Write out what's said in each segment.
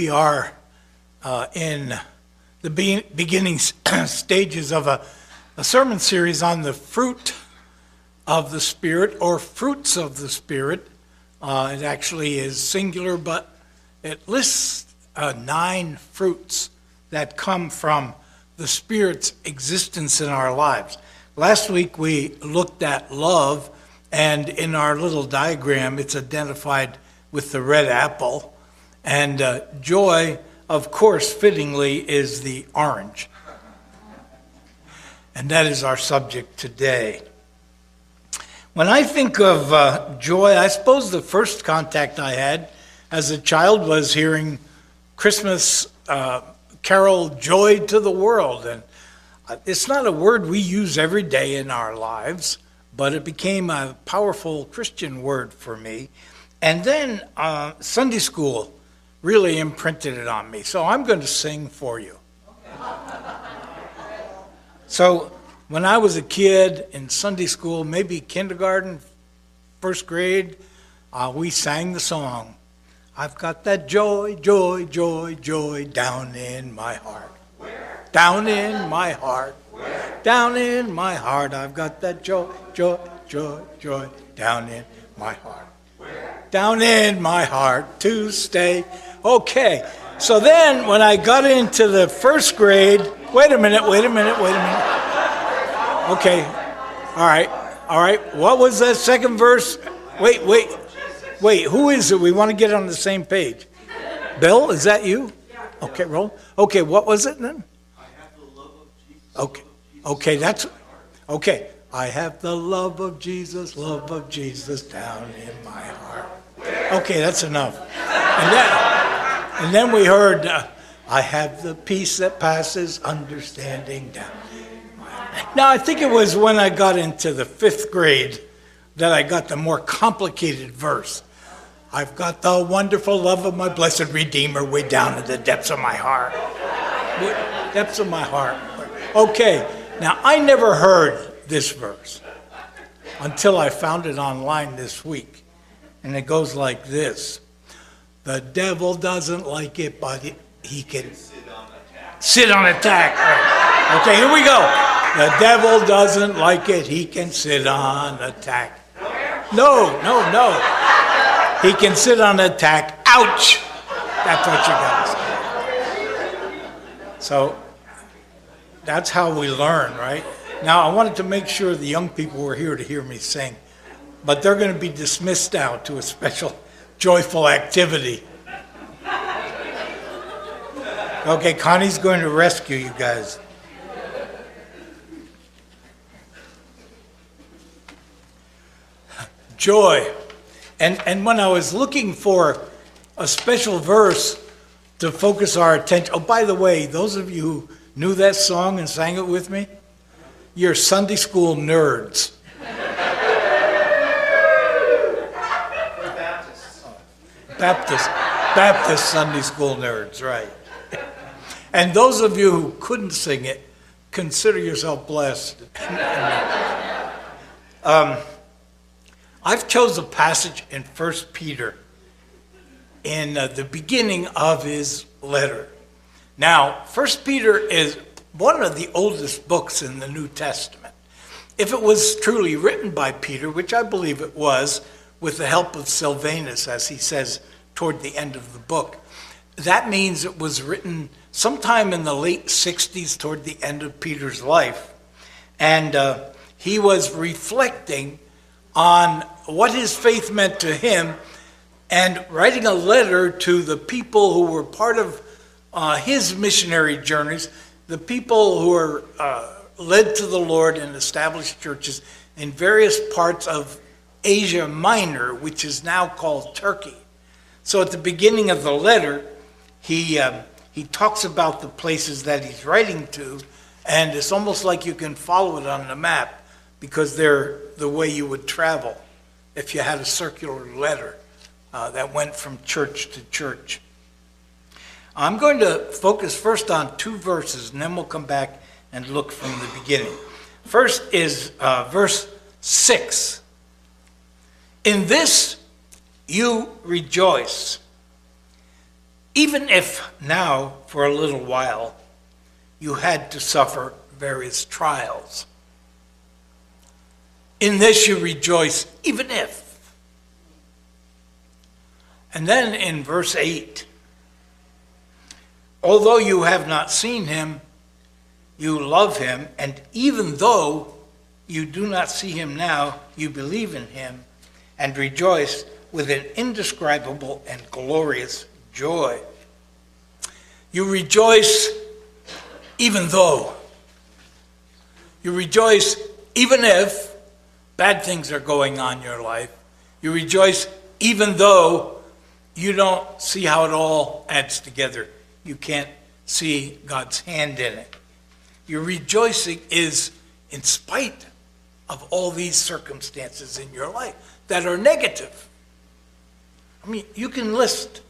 we are uh, in the be- beginning stages of a, a sermon series on the fruit of the Spirit or fruits of the Spirit. Uh, it actually is singular, but it lists uh, nine fruits that come from the Spirit's existence in our lives. Last week we looked at love, and in our little diagram, it's identified with the red apple. And uh, joy, of course, fittingly, is the orange. And that is our subject today. When I think of uh, joy, I suppose the first contact I had as a child was hearing Christmas uh, carol Joy to the World. And uh, it's not a word we use every day in our lives, but it became a powerful Christian word for me. And then uh, Sunday school really imprinted it on me. So I'm going to sing for you. So when I was a kid in Sunday school, maybe kindergarten, first grade, uh, we sang the song. I've got that joy, joy, joy, joy down in my heart. Where? Down in my heart. Where? Down in my heart. I've got that joy, joy, joy, joy down in my heart. Where? Down in my heart to stay. Okay. So then when I got into the first grade, wait a minute, wait a minute, wait a minute. Okay. All right. All right. What was that second verse? Wait, wait. Wait, who is it? We want to get on the same page. Bill, is that you? Okay, roll. Okay, what was it then? I have the love of Jesus. Okay. Okay, that's okay. I have the love of Jesus, love of Jesus down in my heart. Okay, that's enough. And then we heard, uh, I have the peace that passes understanding down. Now, I think it was when I got into the fifth grade that I got the more complicated verse. I've got the wonderful love of my blessed Redeemer way down in the depths of my heart. Depths of my heart. Okay, now I never heard this verse until I found it online this week. And it goes like this the devil doesn't like it, but he can sit on attack. Right. Okay, here we go. The devil doesn't like it, he can sit on attack. No, no, no. He can sit on attack. Ouch! That's what you got to say. So that's how we learn, right? Now, I wanted to make sure the young people were here to hear me sing, but they're going to be dismissed now to a special joyful activity. Okay, Connie's going to rescue you guys. Joy. And, and when I was looking for a special verse to focus our attention, oh, by the way, those of you who knew that song and sang it with me, you're Sunday school nerds. Baptist, Baptist Sunday school nerds, right. And those of you who couldn't sing it, consider yourself blessed. um, I've chose a passage in 1 Peter in uh, the beginning of his letter. Now, 1 Peter is one of the oldest books in the New Testament. If it was truly written by Peter, which I believe it was, with the help of Silvanus, as he says toward the end of the book. That means it was written sometime in the late 60s, toward the end of Peter's life. And uh, he was reflecting on what his faith meant to him and writing a letter to the people who were part of uh, his missionary journeys, the people who were uh, led to the Lord and established churches in various parts of Asia Minor, which is now called Turkey. So at the beginning of the letter, he, uh, he talks about the places that he's writing to, and it's almost like you can follow it on the map because they're the way you would travel if you had a circular letter uh, that went from church to church. I'm going to focus first on two verses, and then we'll come back and look from the beginning. First is uh, verse 6. In this you rejoice. even if now, for a little while, you had to suffer various trials. In this you rejoice, even if. And then in verse 8, although you have not seen him, you love him, and even though you do not see him now, you believe in him and rejoice with an indescribable and glorious joy. You rejoice even though. You rejoice even if bad things are going on in your life. You rejoice even though you don't see how it all adds together. You can't see God's hand in it. Your rejoicing is in spite of all these circumstances in your life that are negative. I mean, you can list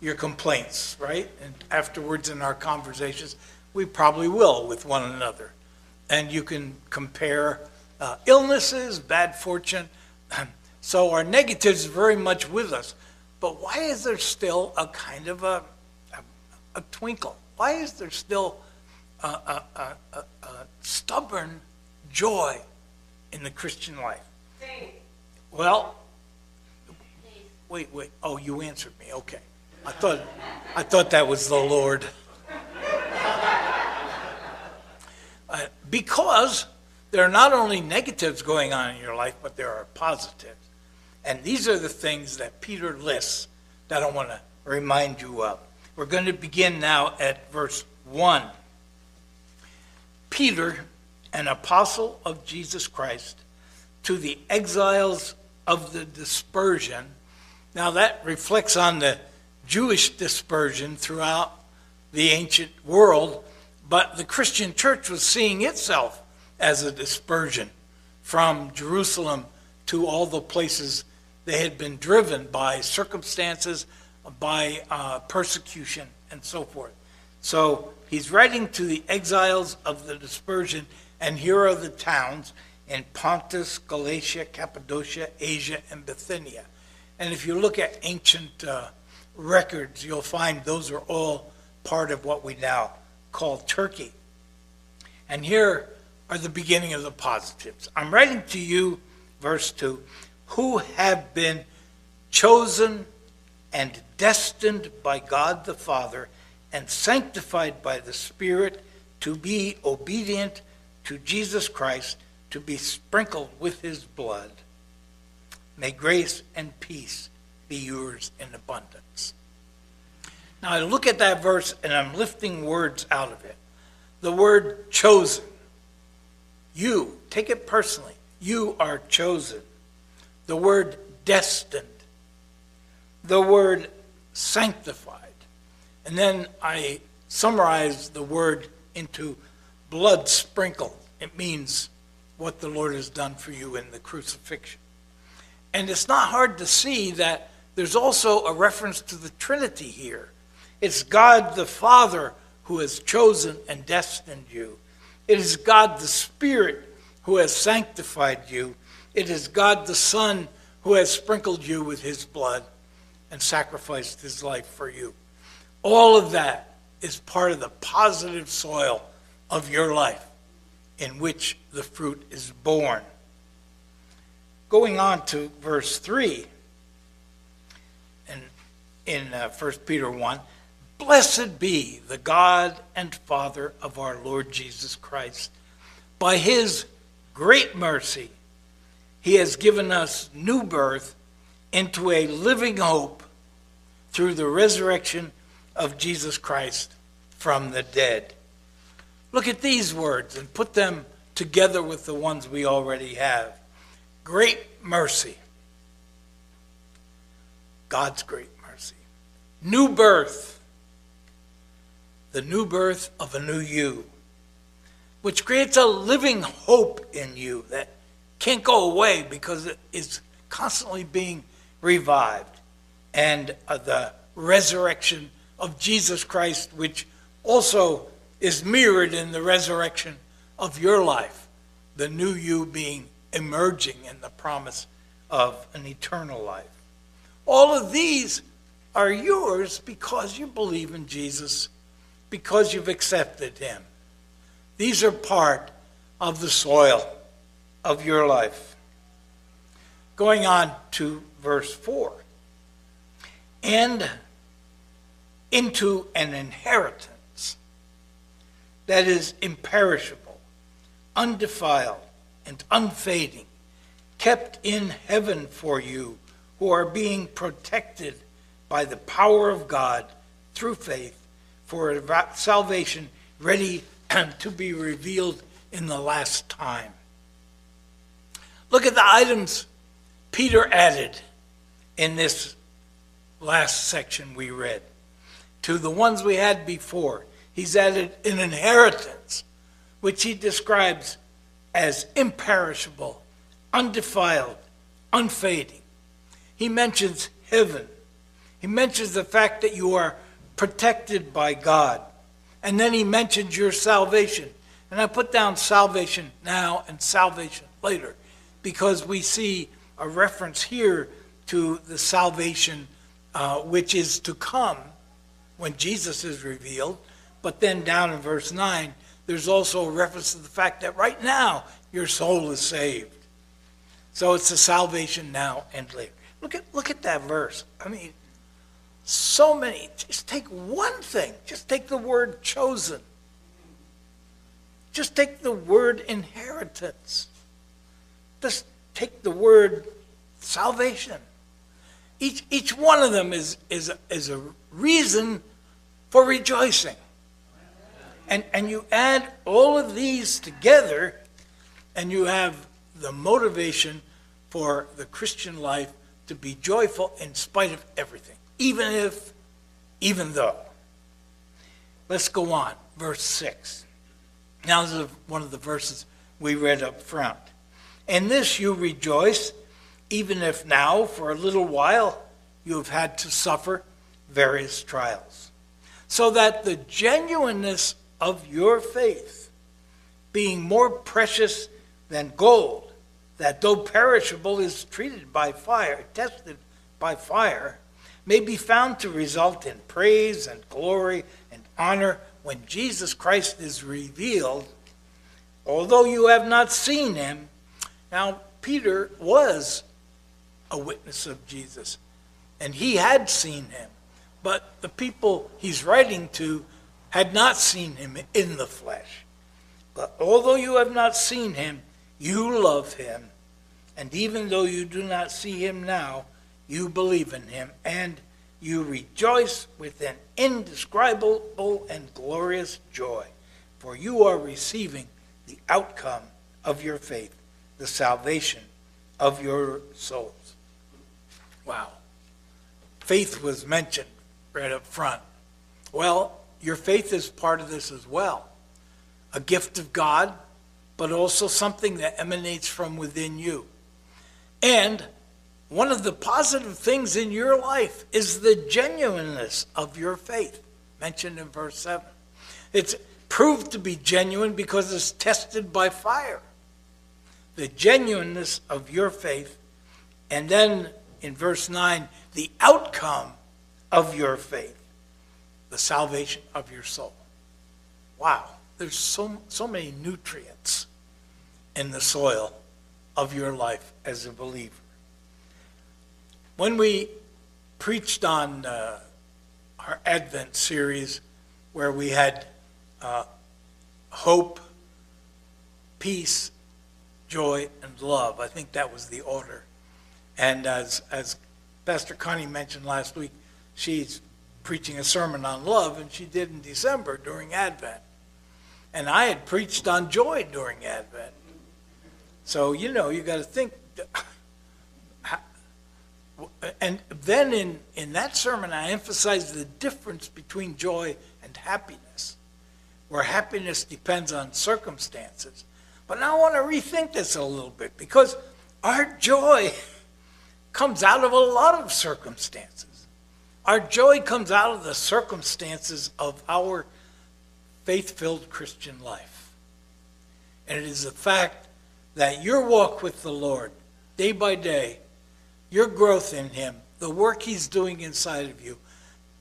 your complaints, right? And afterwards in our conversations, we probably will with one another. And you can compare uh, illnesses, bad fortune. So our negatives are very much with us. But why is there still a kind of a, a, a twinkle? Why is there still a, a, a, stubborn joy in the Christian life? Well, wait, wait. Oh, you answered me. Okay. I thought, I thought that was the Lord. Uh, because there are not only negatives going on in your life, but there are positives. And these are the things that Peter lists that I want to remind you of. We're going to begin now at verse 1. Peter, an apostle of Jesus Christ, to the exiles of the dispersion. Now, that reflects on the Jewish dispersion throughout the ancient world, but the Christian church was seeing itself as a dispersion from Jerusalem to all the places they had been driven by circumstances, by uh, persecution, and so forth. So he's writing to the exiles of the dispersion, and here are the towns in Pontus, Galatia, Cappadocia, Asia, and Bithynia. And if you look at ancient uh, records, you'll find those are all part of what we now call Turkey. And here are the beginning of the positives. I'm writing to you, verse 2 who have been chosen and destined by God the Father and sanctified by the Spirit to be obedient to Jesus Christ, to be sprinkled with his blood. May grace and peace be yours in abundance. Now I look at that verse and I'm lifting words out of it. The word chosen. You, take it personally. You are chosen the word destined, the word sanctified. And then I summarize the word into blood sprinkled. It means what the Lord has done for you in the crucifixion. And it's not hard to see that there's also a reference to the Trinity here. It's God the Father who has chosen and destined you. It is God the Spirit who has sanctified you. It is God the Son who has sprinkled you with his blood and sacrificed his life for you. All of that is part of the positive soil of your life in which the fruit is born. Going on to verse 3 in, in uh, 1 Peter 1 Blessed be the God and Father of our Lord Jesus Christ. By his great mercy, he has given us new birth into a living hope through the resurrection of Jesus Christ from the dead. Look at these words and put them together with the ones we already have. Great mercy. God's great mercy. New birth. The new birth of a new you, which creates a living hope in you that can't go away because it is constantly being revived. And uh, the resurrection of Jesus Christ, which also is mirrored in the resurrection of your life, the new you being emerging in the promise of an eternal life. All of these are yours because you believe in Jesus, because you've accepted him. These are part of the soil of your life. Going on to verse 4 and into an inheritance that is imperishable, undefiled, and unfading, kept in heaven for you who are being protected by the power of God through faith for salvation ready to be revealed in the last time. Look at the items Peter added in this last section we read to the ones we had before. He's added an inheritance, which he describes as imperishable, undefiled, unfading. He mentions heaven. He mentions the fact that you are protected by God. And then he mentions your salvation. And I put down salvation now and salvation later because we see a reference here to the salvation uh, which is to come when Jesus is revealed. But then down in verse 9, there's also a reference to the fact that right now your soul is saved. So it's the salvation now and later. Look at, look at that verse. I mean, so many. Just take one thing. Just take the word chosen. Just take the word inheritance. Just take the word salvation. Each, each one of them is, is, a, is a reason for rejoicing. And, and you add all of these together, and you have the motivation for the Christian life to be joyful in spite of everything, even if, even though. Let's go on. Verse 6. Now, this is one of the verses we read up front. In this you rejoice, even if now, for a little while, you have had to suffer various trials, so that the genuineness of your faith, being more precious than gold, that though perishable is treated by fire, tested by fire, may be found to result in praise and glory and honor when Jesus Christ is revealed, although you have not seen him. Now, Peter was a witness of Jesus, and he had seen him, but the people he's writing to had not seen him in the flesh. But although you have not seen him, you love him, and even though you do not see him now, you believe in him, and you rejoice with an indescribable and glorious joy, for you are receiving the outcome of your faith, the salvation of your souls. Wow. Faith was mentioned right up front. Well, your faith is part of this as well. A gift of God but also something that emanates from within you. And one of the positive things in your life is the genuineness of your faith, mentioned in verse 7. It's proved to be genuine because it's tested by fire. The genuineness of your faith. And then in verse 9, the outcome of your faith, the salvation of your soul. Wow, there's so, so many nutrients in the soil of your life as a believer. When we preached on uh, our Advent series, where we had uh, hope, peace, joy, and love, I think that was the order. And as, as Pastor Connie mentioned last week, she's preaching a sermon on love, and she did in December during Advent. And I had preached on joy during Advent. So, you know, you got to think. And then in, in that sermon, I emphasized the difference between joy and happiness, where happiness depends on circumstances. But now I want to rethink this a little bit because our joy comes out of a lot of circumstances. Our joy comes out of the circumstances of our faith filled Christian life. And it is the fact that your walk with the Lord, day by day, your growth in Him, the work He's doing inside of you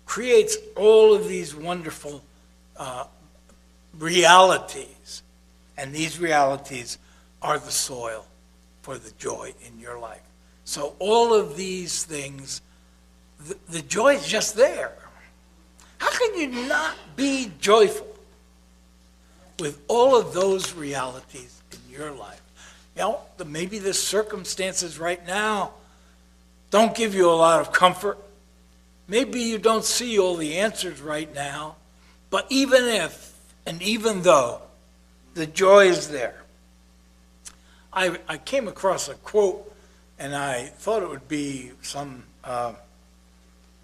creates all of these wonderful uh, realities. And these realities are the soil for the joy in your life. So, all of these things, the, joy is just there. How can you not be joyful with all of those realities in your life? You know, maybe the circumstances right now don't give you a lot of comfort. Maybe you don't see all the answers right now. But even if, and even though, the joy is there. I, I came across a quote, and I thought it would be some, uh,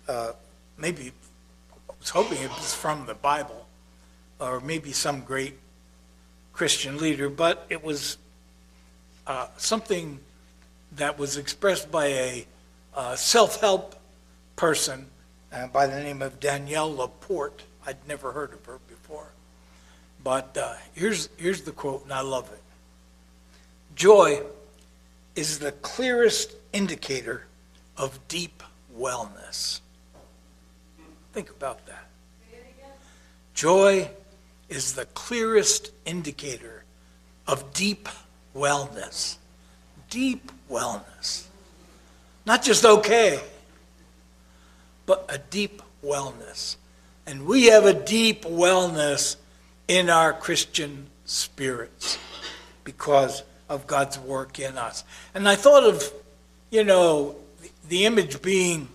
uh, maybe, I was hoping it was from the Bible, or maybe some great Christian leader, but it was uh, something that was expressed by a uh, self-help person uh, by the name of Danielle Laporte. I'd never heard of her before. But uh, here's, here's the quote, and I love it. Joy is the clearest indicator of deep wellness. Think about that. Joy is the clearest indicator of deep wellness. Deep wellness. Not just okay, but a deep wellness. And we have a deep wellness in our Christian spirits because of God's work in us. And I thought of, you know, the image being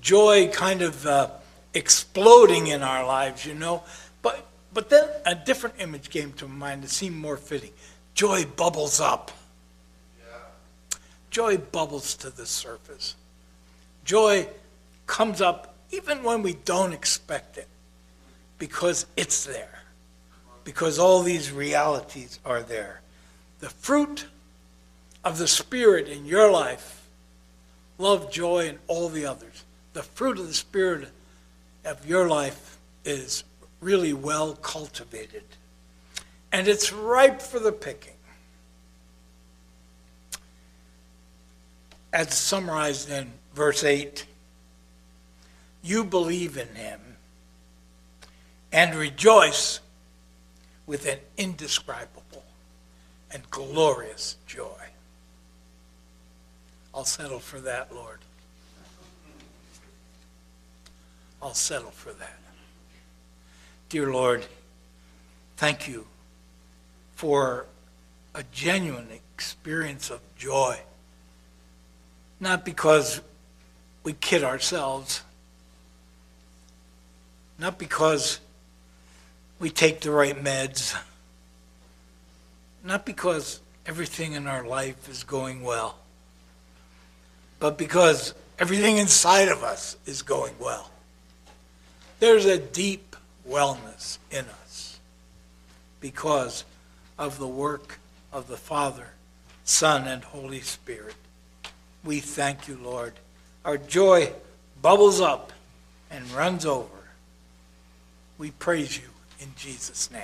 joy kind of uh, exploding in our lives, you know. But, but then a different image came to mind that seemed more fitting. Joy bubbles up. Joy bubbles to the surface. Joy comes up even when we don't expect it because it's there, because all these realities are there. The fruit of the Spirit in your life love, joy, and all the others. The fruit of the Spirit of your life is really well cultivated, and it's ripe for the picking. As summarized in verse 8, you believe in him and rejoice with an indescribable and glorious joy. I'll settle for that, Lord. I'll settle for that. Dear Lord, thank you for a genuine experience of joy. Not because we kid ourselves, not because we take the right meds, not because everything in our life is going well, but because everything inside of us is going well. There's a deep wellness in us because of the work of the Father, Son, and Holy Spirit. We thank you, Lord. Our joy bubbles up and runs over. We praise you in Jesus' name.